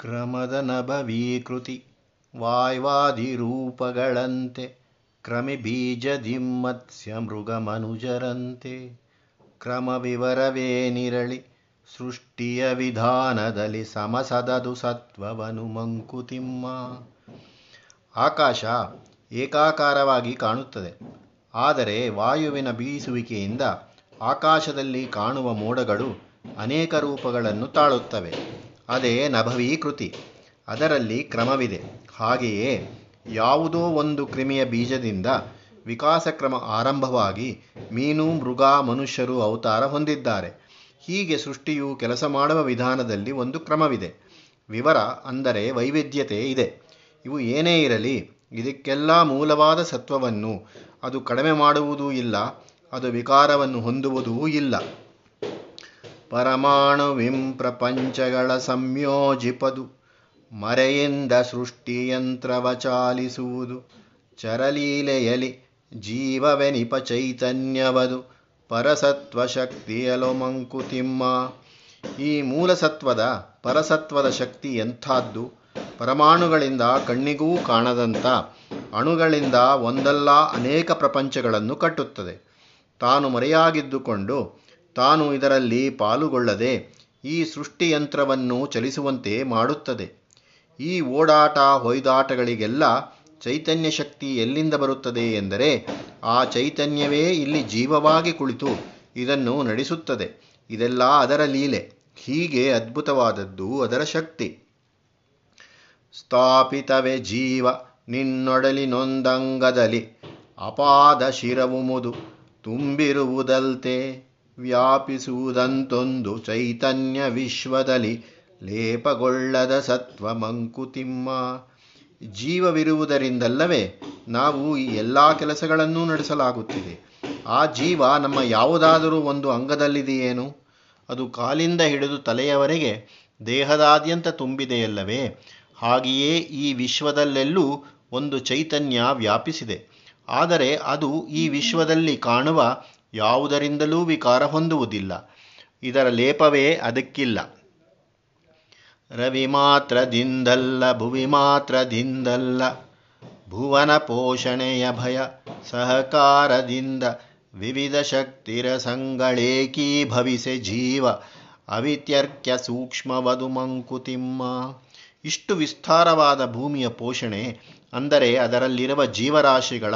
ಕ್ರಮದ ನಭವೀಕೃತಿ ವಾಯ್ವಾದಿರೂಪಗಳಂತೆ ಕ್ರಮಿ ಬೀಜದಿಮ್ಮತ್ಸ್ಯ ಮೃಗಮನುಜರಂತೆ ಕ್ರಮವಿವರವೇನಿರಳಿ ಸೃಷ್ಟಿಯ ವಿಧಾನದಲ್ಲಿ ಸಮಸದದು ಸತ್ವವನು ಮಂಕುತಿಮ್ಮ. ಆಕಾಶ ಏಕಾಕಾರವಾಗಿ ಕಾಣುತ್ತದೆ. ಆದರೆ ವಾಯುವಿನ ಬೀಸುವಿಕೆಯಿಂದ ಆಕಾಶದಲ್ಲಿ ಕಾಣುವ ಮೋಡಗಳು ಅನೇಕ ರೂಪಗಳನ್ನು ತಾಳುತ್ತವೆ. ಅದೇ ನಭವೀಕೃತಿ ಅದರಲ್ಲಿ ಕ್ರಮವಿದೆ. ಹಾಗೆಯೇ ಯಾವುದೋ ಒಂದು ಕ್ರಿಮಿಯ ಬೀಜದಿಂದ ವಿಕಾಸಕ್ರಮ ಆರಂಭವಾಗಿ ಮೀನು, ಮೃಗ, ಮನುಷ್ಯರು ಅವತಾರ ಹೊಂದಿದ್ದಾರೆ. ಹೀಗೆ ಸೃಷ್ಟಿಯು ಕೆಲಸ ಮಾಡುವ ವಿಧಾನದಲ್ಲಿ ಒಂದು ಕ್ರಮವಿದೆ. ವಿವರ ಅಂದರೆ ವೈವಿಧ್ಯತೆ ಇದೆ. ಇವು ಏನೇ ಇರಲಿ, ಇದಕ್ಕೆಲ್ಲ ಮೂಲವಾದ ಸತ್ವವನ್ನು ಅದು ಕಡಿಮೆ ಮಾಡುವುದೂ ಇಲ್ಲ, ಅದು ವಿಕಾರವನ್ನು ಹೊಂದುವುದೂ ಇಲ್ಲ. ಪರಮಾಣುವಿಂ ಪ್ರಪಂಚಗಳ ಸಂಯೋಜಿಪದು. ಮರೆಯಿಂದ ಸೃಷ್ಟಿಯಂತ್ರವ ಚಾಲಿಸುವುದು ಚರಲೀಲೆಯಲಿ ಜೀವವೆನಿಪ ಚೈತನ್ಯವದು. ಪರಸತ್ವ ಶಕ್ತಿಯಲೋ ಮಂಕುತಿಮ್ಮ ಈ ಮೂಲಸತ್ವದ ಪರಸತ್ವದ ಶಕ್ತಿ ಎಂಥಾದ್ದು? ಪರಮಾಣುಗಳಿಂದ ಕಣ್ಣಿಗೂ ಕಾಣದಂಥ ಅಣುಗಳಿಂದ ಒಂದಲ್ಲ ಅನೇಕ ಪ್ರಪಂಚಗಳನ್ನು ಕಟ್ಟುತ್ತದೆ. ತಾನು ಮರೆಯಾಗಿದ್ದುಕೊಂಡು ತಾನು ಇದರಲ್ಲಿ ಪಾಲುಗೊಳ್ಳದೆ ಈ ಸೃಷ್ಟಿಯಂತ್ರವನ್ನು ಚಲಿಸುವಂತೆ ಮಾಡುತ್ತದೆ. ಈ ಓಡಾಟ ಹೊಯ್ದಾಟಗಳಿಗೆಲ್ಲ ಚೈತನ್ಯ ಶಕ್ತಿ ಎಲ್ಲಿಂದ ಬರುತ್ತದೆ ಎಂದರೆ ಆ ಚೈತನ್ಯವೇ ಇಲ್ಲಿ ಜೀವವಾಗಿ ಕುಳಿತು ಇದನ್ನು ನಡೆಸುತ್ತದೆ. ಇದೆಲ್ಲ ಅದರ ಲೀಲೆ. ಹೀಗೆ ಅದ್ಭುತವಾದದ್ದು ಅದರ ಶಕ್ತಿ. ಸ್ಥಾಪಿತವೇ ಜೀವ ನಿನ್ನೊಡಲಿನೊಂದಂಗದಲ್ಲಿ ಅಪಾದ ಶಿರವು ಮುದು, ತುಂಬಿರುವುದಲ್ತೆ. ವ್ಯಾಪಿಸುವುದಂತೊಂದು ಚೈತನ್ಯ ವಿಶ್ವದಲ್ಲಿ ಲೇಪಗೊಳ್ಳದ ಸತ್ವ ಮಂಕುತಿಮ್ಮ ಜೀವವಿರುವುದರಿಂದಲ್ಲವೇ ನಾವು ಈ ಎಲ್ಲ ಕೆಲಸಗಳನ್ನೂ ನಡೆಸಲಾಗುತ್ತಿದೆ. ಆ ಜೀವ ನಮ್ಮ ಯಾವುದಾದರೂ ಒಂದು ಅಂಗದಲ್ಲಿದೆಯೇನು? ಅದು ಕಾಲಿಂದ ಹಿಡಿದು ತಲೆಯವರೆಗೆ ದೇಹದಾದ್ಯಂತ ತುಂಬಿದೆಯಲ್ಲವೇ? ಹಾಗೆಯೇ ಈ ವಿಶ್ವದಲ್ಲೆಲ್ಲೂ ಒಂದು ಚೈತನ್ಯ ವ್ಯಾಪಿಸಿದೆ. ಆದರೆ ಅದು ಈ ವಿಶ್ವದಲ್ಲಿ ಕಾಣುವ ಯಾವುದರಿಂದಲೂ ವಿಕಾರ ಹೊಂದುವುದಿಲ್ಲ. ಇದರ ಲೇಪವೇ ಅದಕ್ಕಿಲ್ಲ. ರವಿ ಮಾತ್ರದಿಂದಲ್ಲ, ಭುವಿ ಮಾತ್ರದಿಂದಲ್ಲ, ಭುವನ ಪೋಷಣೆಯ ಭಯ, ಸಹಕಾರದಿಂದ ವಿವಿಧ ಶಕ್ತಿರ ಸಂಗಳೇಕೀಭವಿಸೆ ಜೀವ, ಅವಿತ್ಯರ್ಕ್ಯ ಸೂಕ್ಷ್ಮವದು ಮಂಕುತಿಮ್ಮ ಇಷ್ಟು ವಿಸ್ತಾರವಾದ ಭೂಮಿಯ ಪೋಷಣೆ ಅಂದರೆ ಅದರಲ್ಲಿರುವ ಜೀವರಾಶಿಗಳ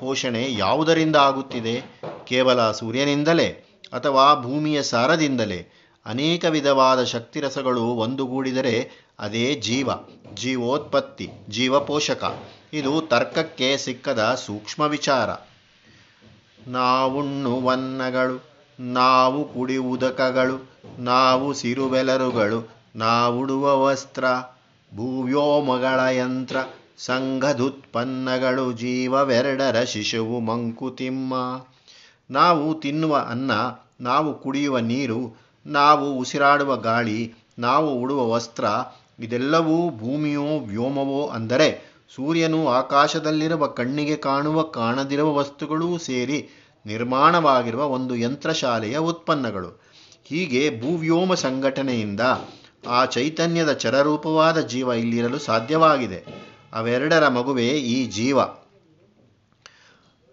ಪೋಷಣೆ ಯಾವುದರಿಂದ ಆಗುತ್ತಿದೆ? ಕೇವಲ ಸೂರ್ಯನಿಂದಲೇ ಅಥವಾ ಭೂಮಿಯ ಸಾರದಿಂದಲೇ? ಅನೇಕ ವಿಧವಾದ ಶಕ್ತಿರಸಗಳು ಒಂದುಗೂಡಿದರೆ ಅದೇ ಜೀವ, ಜೀವೋತ್ಪತ್ತಿ, ಜೀವಪೋಷಕ. ಇದು ತರ್ಕಕ್ಕೆ ಸಿಕ್ಕದ ಸೂಕ್ಷ್ಮ ವಿಚಾರ. ನಾವುಣ್ಣುವನ್ನಗಳು ನಾವು ಕುಡಿಯುವುದಕಗಳು, ನಾವು ಸಿರುಬೆಲರುಗಳು, ನಾವುಡುವ ವಸ್ತ್ರ, ಭೂವ್ಯೋಮಗಳ ಯಂತ್ರ ಸಂಘದುತ್ಪನ್ನಗಳು ಜೀವವೆರಡರ ಶಿಶುವು ಮಂಕುತಿಮ್ಮ. ನಾವು ತಿನ್ನುವ ಅನ್ನ, ನಾವು ಕುಡಿಯುವ ನೀರು, ನಾವು ಉಸಿರಾಡುವ ಗಾಳಿ, ನಾವು ಉಡುವ ವಸ್ತ್ರ, ಇದೆಲ್ಲವೂ ಭೂಮಿಯೋ ವ್ಯೋಮವೋ ಅಂದರೆ ಸೂರ್ಯನು ಆಕಾಶದಲ್ಲಿರುವ ಕಣ್ಣಿಗೆ ಕಾಣುವ ಕಾಣದಿರುವ ವಸ್ತುಗಳೂ ಸೇರಿ ನಿರ್ಮಾಣವಾಗಿರುವ ಒಂದು ಯಂತ್ರಶಾಲೆಯ ಉತ್ಪನ್ನಗಳು. ಹೀಗೆ ಭೂವ್ಯೋಮ ಸಂಘಟನೆಯಿಂದ ಆ ಚೈತನ್ಯದ ಚರರೂಪವಾದ ಜೀವ ಇಲ್ಲಿರಲು ಸಾಧ್ಯವಾಗಿದೆ. ಅವೆರಡರ ಮಗುವೇ ಈ ಜೀವ.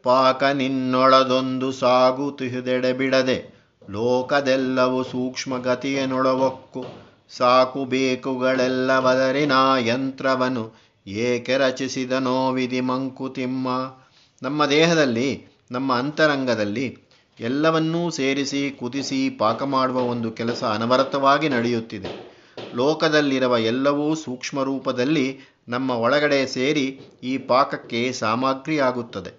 ಪಾಕ ನಿನ್ನೊಳದೊಂದು ಸಾಗು ತಿಹಿದೆಡೆ ಬಿಡದೆ ಲೋಕದೆಲ್ಲವೂ ಸೂಕ್ಷ್ಮಗತಿಯನೊಳವೊಕ್ಕು ಸಾಕು ಬೇಕುಗಳೆಲ್ಲ ಬದರಿನ ಯಂತ್ರವನು ಏಕೆ ರಚಿಸಿದನೋ ವಿಧಿ ಮಂಕುತಿಮ್ಮ ನಮ್ಮ ದೇಹದಲ್ಲಿ, ನಮ್ಮ ಅಂತರಂಗದಲ್ಲಿ ಎಲ್ಲವನ್ನೂ ಸೇರಿಸಿ ಕುದಿಸಿ ಪಾಕ ಮಾಡುವ ಒಂದು ಕೆಲಸ ಅನವರತವಾಗಿ ನಡೆಯುತ್ತಿದೆ. ಲೋಕದಲ್ಲಿರುವ ಎಲ್ಲವೂ ಸೂಕ್ಷ್ಮ ರೂಪದಲ್ಲಿ ನಮ್ಮ ಒಳಗಡೆ ಸೇರಿ ಈ ಪಾಕಕ್ಕೆ ಸಾಮಗ್ರಿಯಾಗುತ್ತದೆ.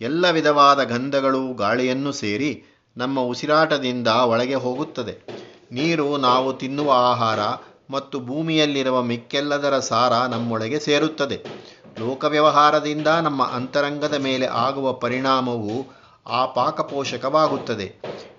ಎಲ್ಲ ವಿಧವಾದ ಗಂಧಗಳು ಗಾಳಿಯನ್ನು ಸೇರಿ ನಮ್ಮ ಉಸಿರಾಟದಿಂದ ಒಳಗೆ ಹೋಗುತ್ತದೆ. ನೀರು ನಾವು ತಿನ್ನುವ ಆಹಾರ ಮತ್ತು ಭೂಮಿಯಲ್ಲಿರುವ ಮಿಕ್ಕೆಲ್ಲದರ ಸಾರ ನಮ್ಮೊಳಗೆ ಸೇರುತ್ತದೆ. ಲೋಕವ್ಯವಹಾರದಿಂದ ನಮ್ಮ ಅಂತರಂಗದ ಮೇಲೆ ಆಗುವ ಪರಿಣಾಮವು ಆ ಪಾಕಪೋಷಕವಾಗುತ್ತದೆ.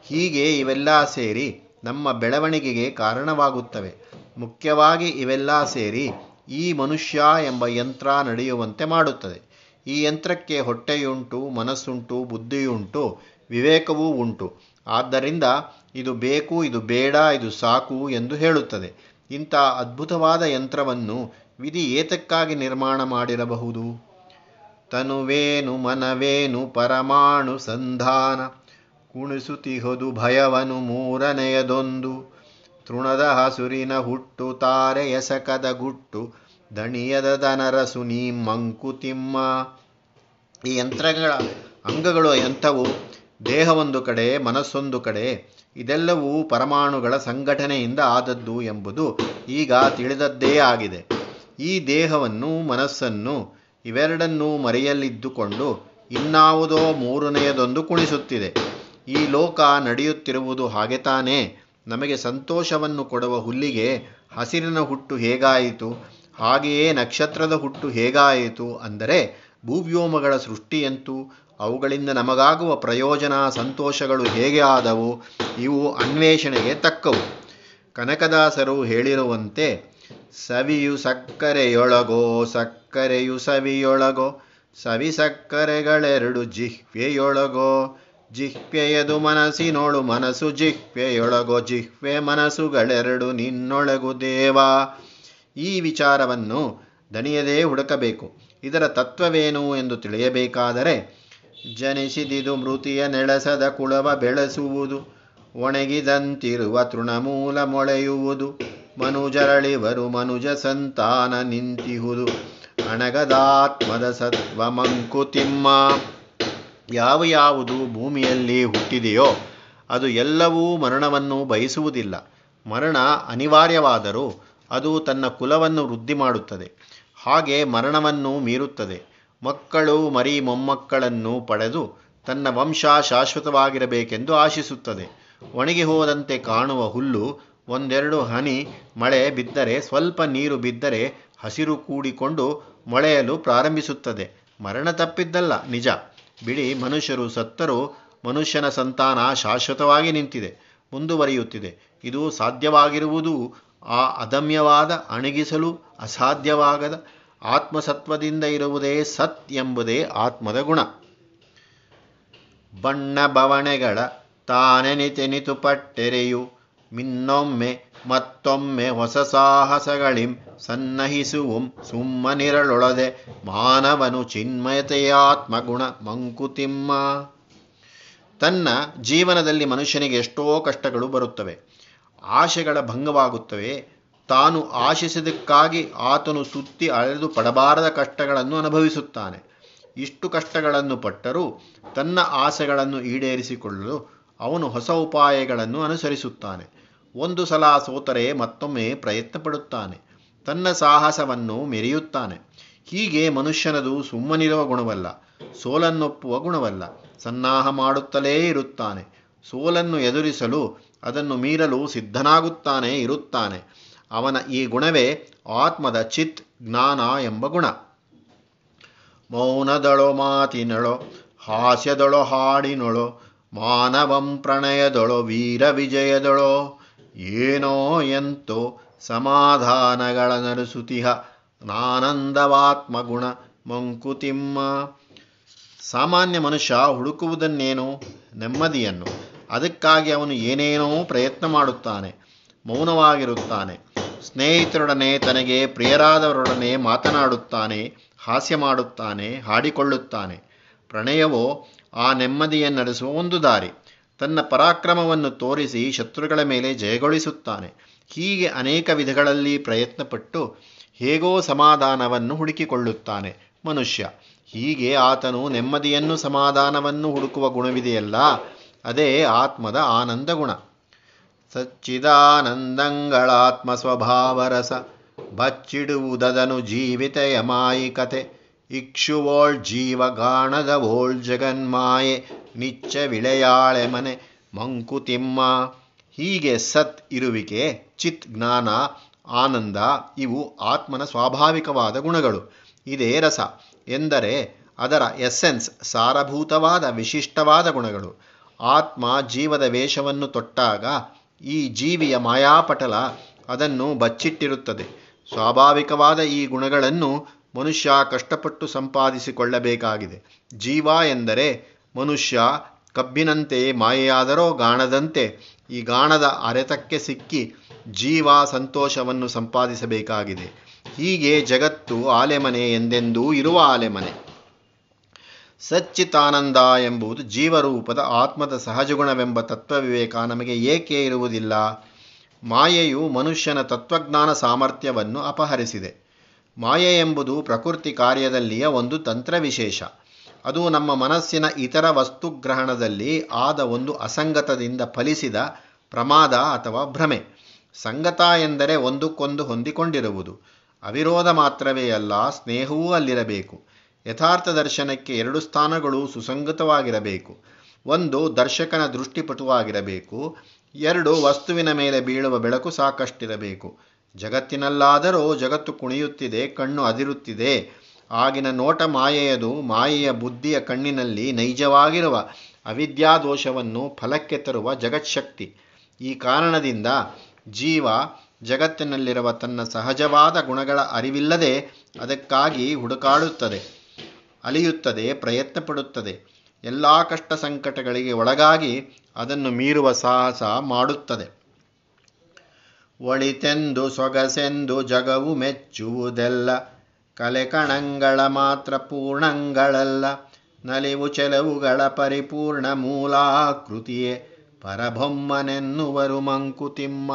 ಹೀಗೆ ಇವೆಲ್ಲ ಸೇರಿ ನಮ್ಮ ಬೆಳವಣಿಗೆಗೆ ಕಾರಣವಾಗುತ್ತವೆ. ಮುಖ್ಯವಾಗಿ ಇವೆಲ್ಲ ಸೇರಿ ಈ ಮನುಷ್ಯ ಎಂಬ ಯಂತ್ರ ನಡೆಯುವಂತೆ ಮಾಡುತ್ತದೆ. ಈ ಯಂತ್ರಕ್ಕೆ ಹೊಟ್ಟೆಯುಂಟು, ಮನಸ್ಸುಂಟು, ಬುದ್ಧಿಯುಂಟು, ವಿವೇಕವೂ ಉಂಟು. ಆದ್ದರಿಂದ ಇದು ಬೇಕು, ಇದು ಬೇಡ, ಇದು ಸಾಕು ಎಂದು ಹೇಳುತ್ತದೆ. ಇಂಥ ಅದ್ಭುತವಾದ ಯಂತ್ರವನ್ನು ವಿಧಿ ಏತಕ್ಕಾಗಿ ನಿರ್ಮಾಣ ಮಾಡಿರಬಹುದು? ತನುವೇನು ಮನವೇನು ಪರಮಾಣು ಸಂಧಾನ. ಕುಣಿಸುತಿಹೊದು ಭಯವನು ಮೂರನೆಯದೊಂದು. ತೃಣದ ಹಸುರಿನ ಹುಟ್ಟು ತಾರೆ ಎಸಕದ ಗುಟ್ಟು, ದಣಿಯದ ದನರ ಸುನೀ ಮಂಕುತಿಮ್ಮ ಈ ಯಂತ್ರಗಳ ಅಂಗಗಳು ಎಂಥವು? ದೇಹವೊಂದು ಕಡೆ, ಮನಸ್ಸೊಂದು ಕಡೆ, ಇದೆಲ್ಲವೂ ಪರಮಾಣುಗಳ ಸಂಘಟನೆಯಿಂದ ಆದದ್ದು ಎಂಬುದು ಈಗ ತಿಳಿದದ್ದೇ ಆಗಿದೆ. ಈ ದೇಹವನ್ನು, ಮನಸ್ಸನ್ನು ಇವೆರಡನ್ನೂ ಮರೆಯಲ್ಲಿದ್ದುಕೊಂಡು ಇನ್ನಾವುದೋ ಮೂರನೆಯದೊಂದು ಕುಣಿಸುತ್ತಿದೆ. ಈ ಲೋಕ ನಡೆಯುತ್ತಿರುವುದು ಹಾಗೆ ತಾನೇ. ನಮಗೆ ಸಂತೋಷವನ್ನು ಕೊಡುವ ಹುಲ್ಲಿಗೆ ಹಸಿರಿನ ಹುಟ್ಟು ಹೇಗಾಯಿತು? ಹಾಗೆಯೇ ನಕ್ಷತ್ರದ ಹುಟ್ಟು ಹೇಗಾಯಿತು ಅಂದರೆ ಭೂವ್ಯೋಮಗಳ ಸೃಷ್ಟಿಯಂತೂ, ಅವುಗಳಿಂದ ನಮಗಾಗುವ ಪ್ರಯೋಜನ ಸಂತೋಷಗಳು ಹೇಗೆ ಆದವು? ಇವು ಅನ್ವೇಷಣೆಗೆ ತಕ್ಕವು. ಕನಕದಾಸರು ಹೇಳಿರುವಂತೆ, ಸವಿಯು ಸಕ್ಕರೆಯೊಳಗೋ, ಸಕ್ಕರೆಯು ಸವಿಯೊಳಗೋ, ಸವಿ ಸಕ್ಕರೆಗಳೆರಡು ಜಿಹ್ವೆಯೊಳಗೋ ಜಿಹ್ವೆಯದು ಮನಸ್ಸಿನೋಳು ಮನಸ್ಸು ಜಿಹ್ವೆಯೊಳಗೋ ಜಿಹ್ವೆ ಮನಸ್ಸುಗಳೆರಡು ನಿನ್ನೊಳಗು ದೇವ. ಈ ವಿಚಾರವನ್ನು ದಣಿಯದೇ ಹುಡುಕಬೇಕು. ಇದರ ತತ್ವವೇನು ಎಂದು ತಿಳಿಯಬೇಕಾದರೆ, ಜನಿಸಿದಿದು ಮೃತಿಯ ನೆಳಸದ ಕುಳವ ಬೆಳೆಸುವುದು, ಒಣಗಿದಂತಿರುವ ತೃಣಮೂಲ ಮೊಳೆಯುವುದು, ಮನುಜರಳಿವರು ಮನುಜ ಸಂತಾನ ನಿಂತಿಹುದು, ಅಣಗದಾತ್ಮದ ಸತ್ವ ಮಂಕುತಿಮ್ಮ. ಯಾವ ಯಾವುದು ಭೂಮಿಯಲ್ಲಿ ಹುಟ್ಟಿದೆಯೋ ಅದು ಎಲ್ಲವೂ ಮರಣವನ್ನು ಬಯಸುವುದಿಲ್ಲ. ಮರಣ ಅನಿವಾರ್ಯವಾದರೂ ಅದು ತನ್ನ ಕುಲವನ್ನು ವೃದ್ಧಿ ಮಾಡುತ್ತದೆ. ಹಾಗೆ ಮರಣವನ್ನು ಮೀರುತ್ತದೆ. ಮಕ್ಕಳು ಮರಿ ಮೊಮ್ಮಕ್ಕಳನ್ನು ಪಡೆದು ತನ್ನ ವಂಶ ಶಾಶ್ವತವಾಗಿರಬೇಕೆಂದು ಆಶಿಸುತ್ತದೆ. ಒಣಗಿ ಹೋದಂತೆ ಕಾಣುವ ಹುಲ್ಲು ಒಂದೆರಡು ಹನಿ ಮಳೆ ಬಿದ್ದರೆ ಸ್ವಲ್ಪ ನೀರು ಬಿದ್ದರೆ ಹಸಿರು ಕೂಡಿಕೊಂಡು ಮೊಳೆಯಲು ಪ್ರಾರಂಭಿಸುತ್ತದೆ. ಮರಣ ತಪ್ಪಿದ್ದಲ್ಲ, ನಿಜ. ಬಿಡಿ ಮನುಷ್ಯರು ಸತ್ತರೂ ಮನುಷ್ಯನ ಸಂತಾನ ಶಾಶ್ವತವಾಗಿ ನಿಂತಿದೆ, ಮುಂದುವರಿಯುತ್ತಿದೆ. ಇದು ಸಾಧ್ಯವಾಗಿರುವುದು ಆ ಅದಮ್ಯವಾದ, ಅಣಗಿಸಲು ಅಸಾಧ್ಯವಾಗದ, ಆತ್ಮಸತ್ವದಿಂದ ಇರುವುದೇ ಸತ್ ಎಂಬುದೇ ಆತ್ಮದ ಗುಣ. ಬಣ್ಣ ಬವಣೆಗಳ ತಾನೆನಿತೆನಿತು ಪಟ್ಟೆರೆಯು ಮಿನ್ನೊಮ್ಮೆ ಮತ್ತೊಮ್ಮೆ ಹೊಸ ಸಾಹಸಗಳಿಂ ಸನ್ನಹಿಸುವುಂ ಸುಮ್ಮನಿರಳೊಳದೆ ಮಾನವನು ಚಿನ್ಮಯತೆಯಾತ್ಮಗುಣ ಮಂಕುತಿಮ್ಮ. ತನ್ನ ಜೀವನದಲ್ಲಿ ಮನುಷ್ಯನಿಗೆ ಎಷ್ಟೋ ಕಷ್ಟಗಳು ಬರುತ್ತವೆ. ಆಶೆಗಳ ಭಂಗವಾಗುತ್ತವೆ. ತಾನು ಆಶಿಸಿದಕ್ಕಾಗಿ ಆತನು ಸುತ್ತಿ ಅಳೆದು ಪಡಬಾರದ ಕಷ್ಟಗಳನ್ನು ಅನುಭವಿಸುತ್ತಾನೆ. ಇಷ್ಟು ಕಷ್ಟಗಳನ್ನು ಪಟ್ಟರೂ ತನ್ನ ಆಸೆಗಳನ್ನು ಈಡೇರಿಸಿಕೊಳ್ಳಲು ಅವನು ಹೊಸ ಉಪಾಯಗಳನ್ನು ಅನುಸರಿಸುತ್ತಾನೆ. ಒಂದು ಸಲ ಸೋತರೆ ಮತ್ತೊಮ್ಮೆ ಪ್ರಯತ್ನ ಪಡುತ್ತಾನೆ ತನ್ನ ಸಾಹಸವನ್ನು ಮೆರೆಯುತ್ತಾನೆ. ಹೀಗೆ ಮನುಷ್ಯನದು ಸುಮ್ಮನಿರುವ ಗುಣವಲ್ಲ, ಸೋಲನ್ನೊಪ್ಪುವ ಗುಣವಲ್ಲ. ಸನ್ನಾಹ ಮಾಡುತ್ತಲೇ ಇರುತ್ತಾನೆ. ಸೋಲನ್ನು ಎದುರಿಸಲು ಅದನ್ನು ಮೀರಲು ಸಿದ್ಧನಾಗುತ್ತಾನೆ, ಇರುತ್ತಾನೆ. ಅವನ ಈ ಗುಣವೇ ಆತ್ಮದ ಚಿತ್, ಜ್ಞಾನ ಎಂಬ ಗುಣ. ಮೌನದಳೋ ಮಾತಿನಳೋ, ಹಾಸ್ಯದಳೋ ಹಾಡಿನೊಳೋ, ಮಾನವಂ ಪ್ರಣಯದಳೋ ವೀರ ವಿಜಯದೊಳೋ ಏನೋ ಎಂತೋ ಸಮಾಧಾನಗಳ ನರಸುತಿಹ ನಾನಂದವಾತ್ಮಗುಣ ಮಂಕುತಿಮ್ಮ. ಸಾಮಾನ್ಯ ಮನುಷ್ಯ ಹುಡುಕುವುದನ್ನೇನು ನೆಮ್ಮದಿಯನ್ನು, ಅದಕ್ಕಾಗಿ ಅವನು ಏನೇನೋ ಪ್ರಯತ್ನ ಮಾಡುತ್ತಾನೆ, ಮೌನವಾಗಿರುತ್ತಾನೆ, ಸ್ನೇಹಿತರೊಡನೆ ತನಗೆ ಪ್ರಿಯರಾದವರೊಡನೆ ಮಾತನಾಡುತ್ತಾನೆ, ಹಾಸ್ಯ ಮಾಡುತ್ತಾನೆ, ಹಾಡಿಕೊಳ್ಳುತ್ತಾನೆ. ಪ್ರಣಯವೋ ಆ ನೆಮ್ಮದಿಯನ್ನು ನಡೆಸುವ ಒಂದು ದಾರಿ. ತನ್ನ ಪರಾಕ್ರಮವನ್ನು ತೋರಿಸಿ ಶತ್ರುಗಳ ಮೇಲೆ ಜಯಗೊಳಿಸುತ್ತಾನೆ. ಹೀಗೆ ಅನೇಕ ವಿಧಗಳಲ್ಲಿ ಪ್ರಯತ್ನಪಟ್ಟು ಹೇಗೋ ಸಮಾಧಾನವನ್ನು ಹುಡುಕಿಕೊಳ್ಳುತ್ತಾನೆ ಮನುಷ್ಯ. ಹೀಗೆ ಆತನು ನೆಮ್ಮದಿಯನ್ನು ಸಮಾಧಾನವನ್ನು ಹುಡುಕುವ ಗುಣವಿದೆಯಲ್ಲ, ಅದೇ ಆತ್ಮದ ಆನಂದ ಗುಣ. ಸಚ್ಚಿದಾನಂದಂಗಳಾತ್ಮ ಸ್ವಭಾವರಸ ಬಚ್ಚಿಡುವುದದನು ಜೀವಿತೆಯ ಮಾಯಿಕತೆ ಇಕ್ಷುವೋಳ್ ಜೀವಗಾಣದವೋಳ್ ಜಗನ್ಮಾಯೆ ನಿಚ್ಚ ವಿಳೆಯಾಳೆ ಮನೆ ಮಂಕುತಿಮ್ಮ ಹೀಗೆ ಸತ್ ಇರುವಿಕೆ, ಚಿತ್ ಜ್ಞಾನ, ಆನಂದ, ಇವು ಆತ್ಮನ ಸ್ವಾಭಾವಿಕವಾದ ಗುಣಗಳು. ಇದೇ ರಸ ಎಂದರೆ ಅದರ ಎಸ್ಸೆನ್ಸ್ ಸಾರಭೂತವಾದ ವಿಶಿಷ್ಟವಾದ ಗುಣಗಳು. ಆತ್ಮ ಜೀವದ ವೇಷವನ್ನು ತೊಟ್ಟಾಗ ಈ ಜೀವಿಯ ಮಾಯಾಪಟಲ ಅದನ್ನು ಬಚ್ಚಿಟ್ಟಿರುತ್ತದೆ. ಸ್ವಾಭಾವಿಕವಾದ ಈ ಗುಣಗಳನ್ನು ಮನುಷ್ಯ ಕಷ್ಟಪಟ್ಟು ಸಂಪಾದಿಸಿಕೊಳ್ಳಬೇಕಾಗಿದೆ. ಜೀವ ಎಂದರೆ ಮನುಷ್ಯ ಕಬ್ಬಿನಂತೆ ಮಾಯೆಯಾದರೋ ಗಾಣದಂತೆ ಈ ಗಾಣದ ಅರೆತಕ್ಕೆ ಸಿಕ್ಕಿ ಜೀವ ಸಂತೋಷವನ್ನು ಸಂಪಾದಿಸಬೇಕಾಗಿದೆ. ಹೀಗೆ ಜಗತ್ತು ಆಲೆಮನೆ ಎಂದೆಂದೂ ಇರುವ ಆಲೆಮನೆ. ಸಚ್ಚಿತಾನಂದ ಎಂಬುದು ಜೀವರೂಪದ ಆತ್ಮದ ಸಹಜಗುಣವೆಂಬ ತತ್ವವಿವೇಕ ನಮಗೆ ಏಕೆ ಇರುವುದಿಲ್ಲ? ಮಾಯೆಯು ಮನುಷ್ಯನ ತತ್ವಜ್ಞಾನ ಸಾಮರ್ಥ್ಯವನ್ನು ಅಪಹರಿಸಿದೆ. ಮಾಯೆ ಎಂಬುದು ಪ್ರಕೃತಿ ಕಾರ್ಯದಲ್ಲಿಯ ಒಂದು ತಂತ್ರ ವಿಶೇಷ ಅದು ನಮ್ಮ ಮನಸ್ಸಿನ ಇತರ ವಸ್ತುಗ್ರಹಣದಲ್ಲಿ ಆದ ಒಂದು ಅಸಂಗತದಿಂದ ಫಲಿಸಿದ ಪ್ರಮಾದ ಅಥವಾ ಭ್ರಮೆ. ಸಂಗತ ಎಂದರೆ ಒಂದಕ್ಕೊಂದು ಹೊಂದಿಕೊಂಡಿರುವುದು. ಅವಿರೋಧ ಮಾತ್ರವೇ ಅಲ್ಲ, ಸ್ನೇಹವೂ ಅಲ್ಲಿರಬೇಕು. ಯಥಾರ್ಥ ದರ್ಶನಕ್ಕೆ ಎರಡು ಸ್ಥಾನಗಳು ಸುಸಂಗತವಾಗಿರಬೇಕು. ಒಂದು ದರ್ಶಕನ ದೃಷ್ಟಿಪಟುವಾಗಿರಬೇಕು. ಎರಡು ವಸ್ತುವಿನ ಮೇಲೆ ಬೀಳುವ ಬೆಳಕು ಸಾಕಷ್ಟಿರಬೇಕು. ಜಗತ್ತಿನಲ್ಲಾದರೂ ಜಗತ್ತು ಕುಣಿಯುತ್ತಿದೆ, ಕಣ್ಣು ಅದಿರುತ್ತಿದೆ. ಆಗಿನ ನೋಟ ಮಾಯೆಯದು ಮಾಯೆಯ ಬುದ್ಧಿಯ ಕಣ್ಣಿನಲ್ಲಿ ನೈಜವಾಗಿರುವ ಅವಿದ್ಯಾದೋಷವನ್ನು ಫಲಕ್ಕೆ ತರುವ ಜಗತ್ಶಕ್ತಿ ಈ ಕಾರಣದಿಂದ ಜೀವ ಜಗತ್ತಿನಲ್ಲಿರುವ ತನ್ನ ಸಹಜವಾದ ಗುಣಗಳ ಅರಿವಿಲ್ಲದೆ ಅದಕ್ಕಾಗಿ ಹುಡುಕಾಡುತ್ತದೆ, ಅಲಿಯುತ್ತದೆ ಪ್ರಯತ್ನ ಪಡುತ್ತದೆ ಎಲ್ಲ ಕಷ್ಟ ಸಂಕಟಗಳಿಗೆ ಒಳಗಾಗಿ ಅದನ್ನು ಮೀರುವ ಸಾಹಸ ಮಾಡುತ್ತದೆ. ಒಳಿತೆಂದು ಸೊಗಸೆಂದು ಜಗವು ಮೆಚ್ಚುವುದೆಲ್ಲ ಕಲೆ ಕಣಂಗಳ ಮಾತ್ರ ಪೂರ್ಣಂಗಳಲ್ಲ, ನಲಿವು ಚೆಲವುಗಳ ಪರಿಪೂರ್ಣ ಮೂಲಾಕೃತಿಯೇ ಪರಬೊಮ್ಮನೆನ್ನುವರು ಮಂಕುತಿಮ್ಮ.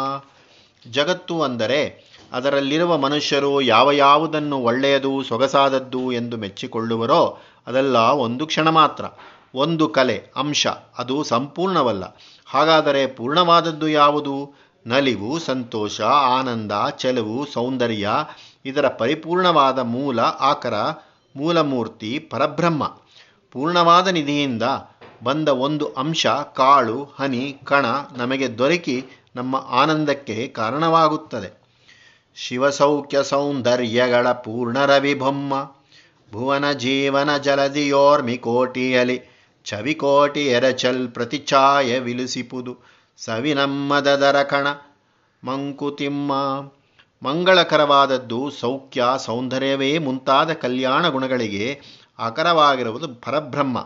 ಜಗತ್ತು ಅಂದರೆ ಅದರಲ್ಲಿರುವ ಮನುಷ್ಯರು ಯಾವ ಯಾವುದನ್ನು ಒಳ್ಳೆಯದು ಸೊಗಸಾದದ್ದು ಎಂದು ಮೆಚ್ಚಿಕೊಳ್ಳುವರೋ ಅದೆಲ್ಲ ಒಂದು ಕ್ಷಣ ಮಾತ್ರ, ಒಂದು ಕಲೆ, ಅಂಶ, ಅದು ಸಂಪೂರ್ಣವಲ್ಲ. ಹಾಗಾದರೆ ಪೂರ್ಣವಾದದ್ದು ಯಾವುದು? ನಲಿವು, ಸಂತೋಷ, ಆನಂದ, ಚೆಲುವು, ಸೌಂದರ್ಯ ಇದರ ಪರಿಪೂರ್ಣವಾದ ಮೂಲ ಆಕರ, ಮೂಲಮೂರ್ತಿ, ಪರಬ್ರಹ್ಮ. ಪೂರ್ಣವಾದ ನಿಧಿಯಿಂದ ಬಂದ ಒಂದು ಅಂಶ ಕಾಳು, ಹನಿ, ಕಣ ನಮಗೆ ದೊರಕಿ ನಮ್ಮ ಆನಂದಕ್ಕೆ ಕಾರಣವಾಗುತ್ತದೆ. ಶಿವಸೌಖ್ಯ ಸೌಂದರ್ಯಗಳ ಪೂರ್ಣ ರವಿಬೊಮ್ಮ ಭುವನ ಜೀವನ ಜಲದಿಯೋರ್ಮಿ ಕೋಟಿಯಲಿ, ಚವಿಕೋಟಿ ಎರಚಲ್ ಪ್ರತಿಛಾಯ ವಿಲಿಸಿಪುದು. ಸವಿನಮ್ಮದರ ಕಣ, ಮಂಕುತಿಮ್ಮ. ಮಂಗಳಕರವಾದದ್ದು ಸೌಖ್ಯ, ಸೌಂದರ್ಯವೇ ಮುಂತಾದ ಕಲ್ಯಾಣ ಗುಣಗಳಿಗೆ ಅಕರವಾಗಿರುವುದು ಪರಬ್ರಹ್ಮ.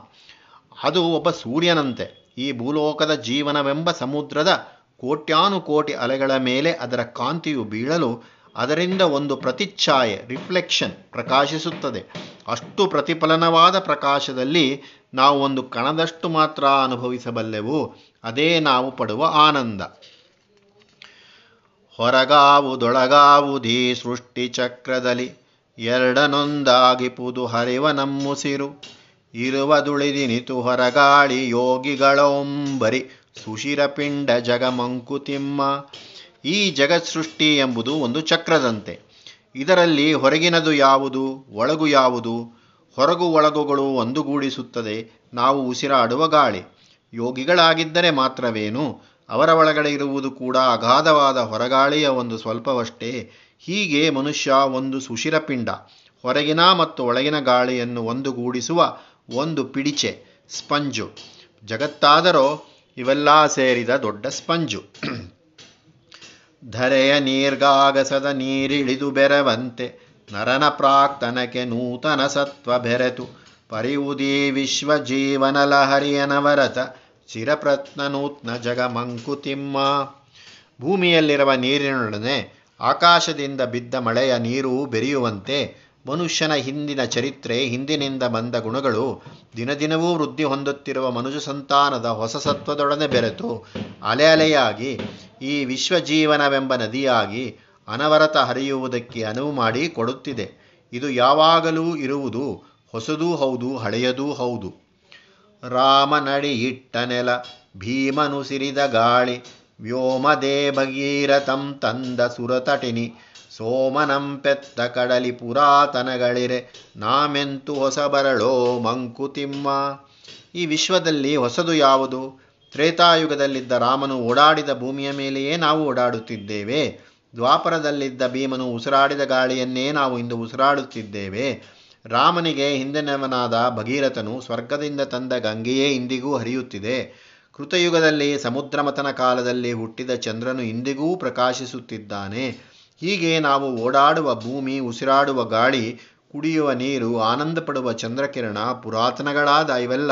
ಅದು ಒಬ್ಬ ಸೂರ್ಯನಂತೆ. ಈ ಭೂಲೋಕದ ಜೀವನವೆಂಬ ಸಮುದ್ರದ ಕೋಟ್ಯಾನುಕೋಟಿ ಅಲೆಗಳ ಮೇಲೆ ಅದರ ಕಾಂತಿಯು ಬೀಳಲು ಅದರಿಂದ ಒಂದು ಪ್ರತಿಚ್ಛಾಯೆ, ರಿಫ್ಲೆಕ್ಷನ್ ಪ್ರಕಾಶಿಸುತ್ತದೆ. ಅಷ್ಟು ಪ್ರತಿಫಲನವಾದ ಪ್ರಕಾಶದಲ್ಲಿ ನಾವು ಒಂದು ಕಣದಷ್ಟು ಮಾತ್ರ ಅನುಭವಿಸಬಲ್ಲೆವು. ಅದೇ ನಾವು ಪಡುವ ಆನಂದ. ಹೊರಗಾವುದೊಳಗಾವುದೀ ಸೃಷ್ಟಿ ಚಕ್ರದಲ್ಲಿ ಎರಡನೊಂದಾಗಿಪುದು ಹರಿವ ನಮ್ಮುಸಿರು ಇರುವದುಳಿದಿನಿತು ಹೊರಗಾಳಿ ಯೋಗಿಗಳೊಂಬರಿ ಸುಶಿರಪಿಂಡ ಜಗಮಂಕುತಿಮ್ಮ. ಈ ಜಗತ್ ಸೃಷ್ಟಿ ಎಂಬುದು ಒಂದು ಚಕ್ರದಂತೆ. ಇದರಲ್ಲಿ ಹೊರಗಿನದು ಯಾವುದು, ಒಳಗು ಯಾವುದು, ಹೊರಗು ಒಳಗುಗಳು ಒಂದುಗೂಡಿಸುತ್ತದೆ. ನಾವು ಉಸಿರಾಡುವ ಗಾಳಿ. ಯೋಗಿಗಳಾಗಿದ್ದರೆ ಮಾತ್ರವೇನು? ಅವರ ಒಳಗಡೆ ಇರುವುದು ಕೂಡ ಅಗಾಧವಾದ ಹೊರಗಾಳಿಯ ಒಂದು ಸ್ವಲ್ಪವಷ್ಟೇ. ಹೀಗೆ ಮನುಷ್ಯ ಒಂದು ಸುಶಿರಪಿಂಡ ಹೊರಗಿನ ಮತ್ತು ಒಳಗಿನ ಗಾಳಿಯನ್ನು ಒಂದುಗೂಡಿಸುವ ಒಂದು ಪಿಡಿಚೆ, ಸ್ಪಂಜು. ಜಗತ್ತಾದರೂ ಇವೆಲ್ಲ ಸೇರಿದ ದೊಡ್ಡ ಸ್ಪಂಜು. ಧರೆಯ ನೀರ್ಗಾಗಸದ ನೀರಿಳಿದು ಬೆರವಂತೆ ನರನ ಪ್ರಾಕ್ತನಕ್ಕೆ ನೂತನ ಸತ್ವ ಬೆರೆತು, ಪರಿವುದೀ ವಿಶ್ವ ಜೀವನ ಲಹರಿಯನವರತ ಚಿರಪ್ರತ್ನ ನೂತ್ನ ಜಗ ಮಂಕುತಿಮ್ಮ ಭೂಮಿಯಲ್ಲಿರುವ ನೀರಿನೊಡನೆ ಆಕಾಶದಿಂದ ಬಿದ್ದ ಮಳೆಯ ನೀರು ಬೆರೆಯುವಂತೆ ಮನುಷ್ಯನ ಹಿಂದಿನ ಚರಿತ್ರೆ, ಹಿಂದಿನಿಂದ ಬಂದ ಗುಣಗಳು ದಿನದಿನವೂ ವೃದ್ಧಿ ಹೊಂದುತ್ತಿರುವ ಮನುಜ ಸಂತಾನದ ಹೊಸ ಸತ್ವದೊಡನೆ ಬೆರೆತು ಅಲೆ ಅಲೆಯಾಗಿ ಈ ವಿಶ್ವಜೀವನವೆಂಬ ನದಿಯಾಗಿ ಅನವರತ ಹರಿಯುವುದಕ್ಕೆ ಅನುವು ಮಾಡಿ ಕೊಡುತ್ತಿದೆ. ಇದು ಯಾವಾಗಲೂ ಇರುವುದು ಹೊಸದೂ ಹೌದು, ಹಳೆಯದೂ ಹೌದು. ರಾಮನಡಿ ಇಟ್ಟ ನೆಲ, ಭೀಮನು ಸಿರಿದ ಗಾಳಿ ವ್ಯೋಮದೇ ಭಗೀರಥಂ ತಂದ ಸುರತಟಿನಿ ಸೋಮನಂಪೆತ್ತ ಕಡಲಿ ಪುರಾತನಗಳಿರೆ, ನಾಮೆಂತು ಹೊಸ ಬರಳೋ ಮಂಕುತಿಮ್ಮ. ಈ ವಿಶ್ವದಲ್ಲಿ ಹೊಸದು ಯಾವುದು? ತ್ರೇತಾಯುಗದಲ್ಲಿದ್ದ ರಾಮನು ಓಡಾಡಿದ ಭೂಮಿಯ ಮೇಲೆಯೇ ನಾವು ಓಡಾಡುತ್ತಿದ್ದೇವೆ. ದ್ವಾಪರದಲ್ಲಿದ್ದ ಭೀಮನು ಉಸಿರಾಡಿದ ಗಾಳಿಯನ್ನೇ ನಾವು ಇಂದು ಉಸಿರಾಡುತ್ತಿದ್ದೇವೆ. ರಾಮನಿಗೆ ಹಿಂದಿನವನಾದ ಭಗೀರಥನು ಸ್ವರ್ಗದಿಂದ ತಂದ ಗಂಗೆಯೇ ಇಂದಿಗೂ ಹರಿಯುತ್ತಿದೆ. ಕೃತಯುಗದಲ್ಲಿ, ಸಮುದ್ರಮತನ ಕಾಲದಲ್ಲಿ ಹುಟ್ಟಿದ ಚಂದ್ರನು ಇಂದಿಗೂ ಪ್ರಕಾಶಿಸುತ್ತಿದ್ದಾನೆ. ಹೀಗೆ ನಾವು ಓಡಾಡುವ ಭೂಮಿ, ಉಸಿರಾಡುವ ಗಾಳಿ, ಕುಡಿಯುವ ನೀರು ಆನಂದ ಪಡುವ ಚಂದ್ರಕಿರಣ, ಪುರಾತನಗಳಾದ ಇವೆಲ್ಲ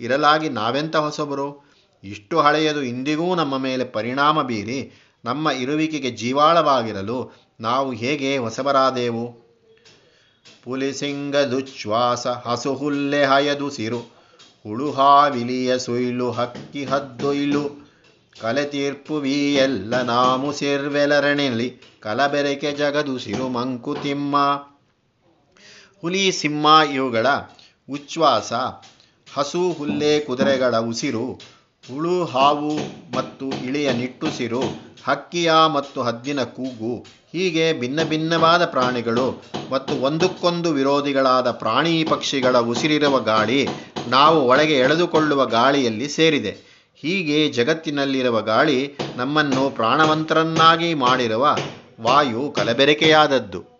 ಇರಲಾಗಿ ನಾವೆಂತ ಹೊಸಬರು? ಇಷ್ಟು ಹಳೆಯದು ಇಂದಿಗೂ ನಮ್ಮ ಮೇಲೆ ಪರಿಣಾಮ ಬೀರಿ, ನಮ್ಮ ಇರುವಿಕೆಗೆ ಜೀವಾಳವಾಗಿರಲು ನಾವು ಹೇಗೆ ಹೊಸಬರಾದೆವು? ಪುಲಿಸಿಂಗದುಚ್ಛ್ವಾಸ ಹಸುಹುಲ್ಲೆ ಹಯದುಸಿರು ಹುಳುಹಾವಿಲಿಯ ಸುಯ್ಲು ಹಕ್ಕಿ ಹದ್ದೊಯ್ಲು ಕಲೆ ತೀರ್ಪು ಎಲ್ಲ ನಾಮು ಸೇರ್ವೆಲರಣಿಲಿ ಕಲಬೆರಕೆ ಜಗದುಸಿರು ಮಂಕುತಿಮ್ಮ ಹುಲಿ ಸಿಂಹ ಇವುಗಳ ಉಚ್ಛ್ವಾಸ ಹಸು ಹುಲ್ಲೆ ಕುದುರೆಗಳ ಉಸಿರು ಹುಳು ಹಾವು ಮತ್ತು ಇಳಿಯ ನಿಟ್ಟುಸಿರು ಹಕ್ಕಿಯ ಮತ್ತು ಹದ್ದಿನ ಕೂಗು ಹೀಗೆ ಭಿನ್ನ ಭಿನ್ನವಾದ ಪ್ರಾಣಿಗಳು ಮತ್ತು ಒಂದಕ್ಕೊಂದು ವಿರೋಧಿಗಳಾದ ಪ್ರಾಣಿ ಪಕ್ಷಿಗಳ ಉಸಿರಿರುವ ಗಾಳಿ ನಾವು ಒಳಗೆ ಎಳೆದುಕೊಳ್ಳುವ ಗಾಳಿಯಲ್ಲಿ ಸೇರಿದೆ. ಹೀಗೆ ಜಗತ್ತಿನಲ್ಲಿರುವ ಗಾಳಿ ನಮ್ಮನ್ನು ಪ್ರಾಣವಂತರನ್ನಾಗಿ ಮಾಡಿರುವ ವಾಯು ಕಲಬೆರಕೆಯಾದದ್ದು.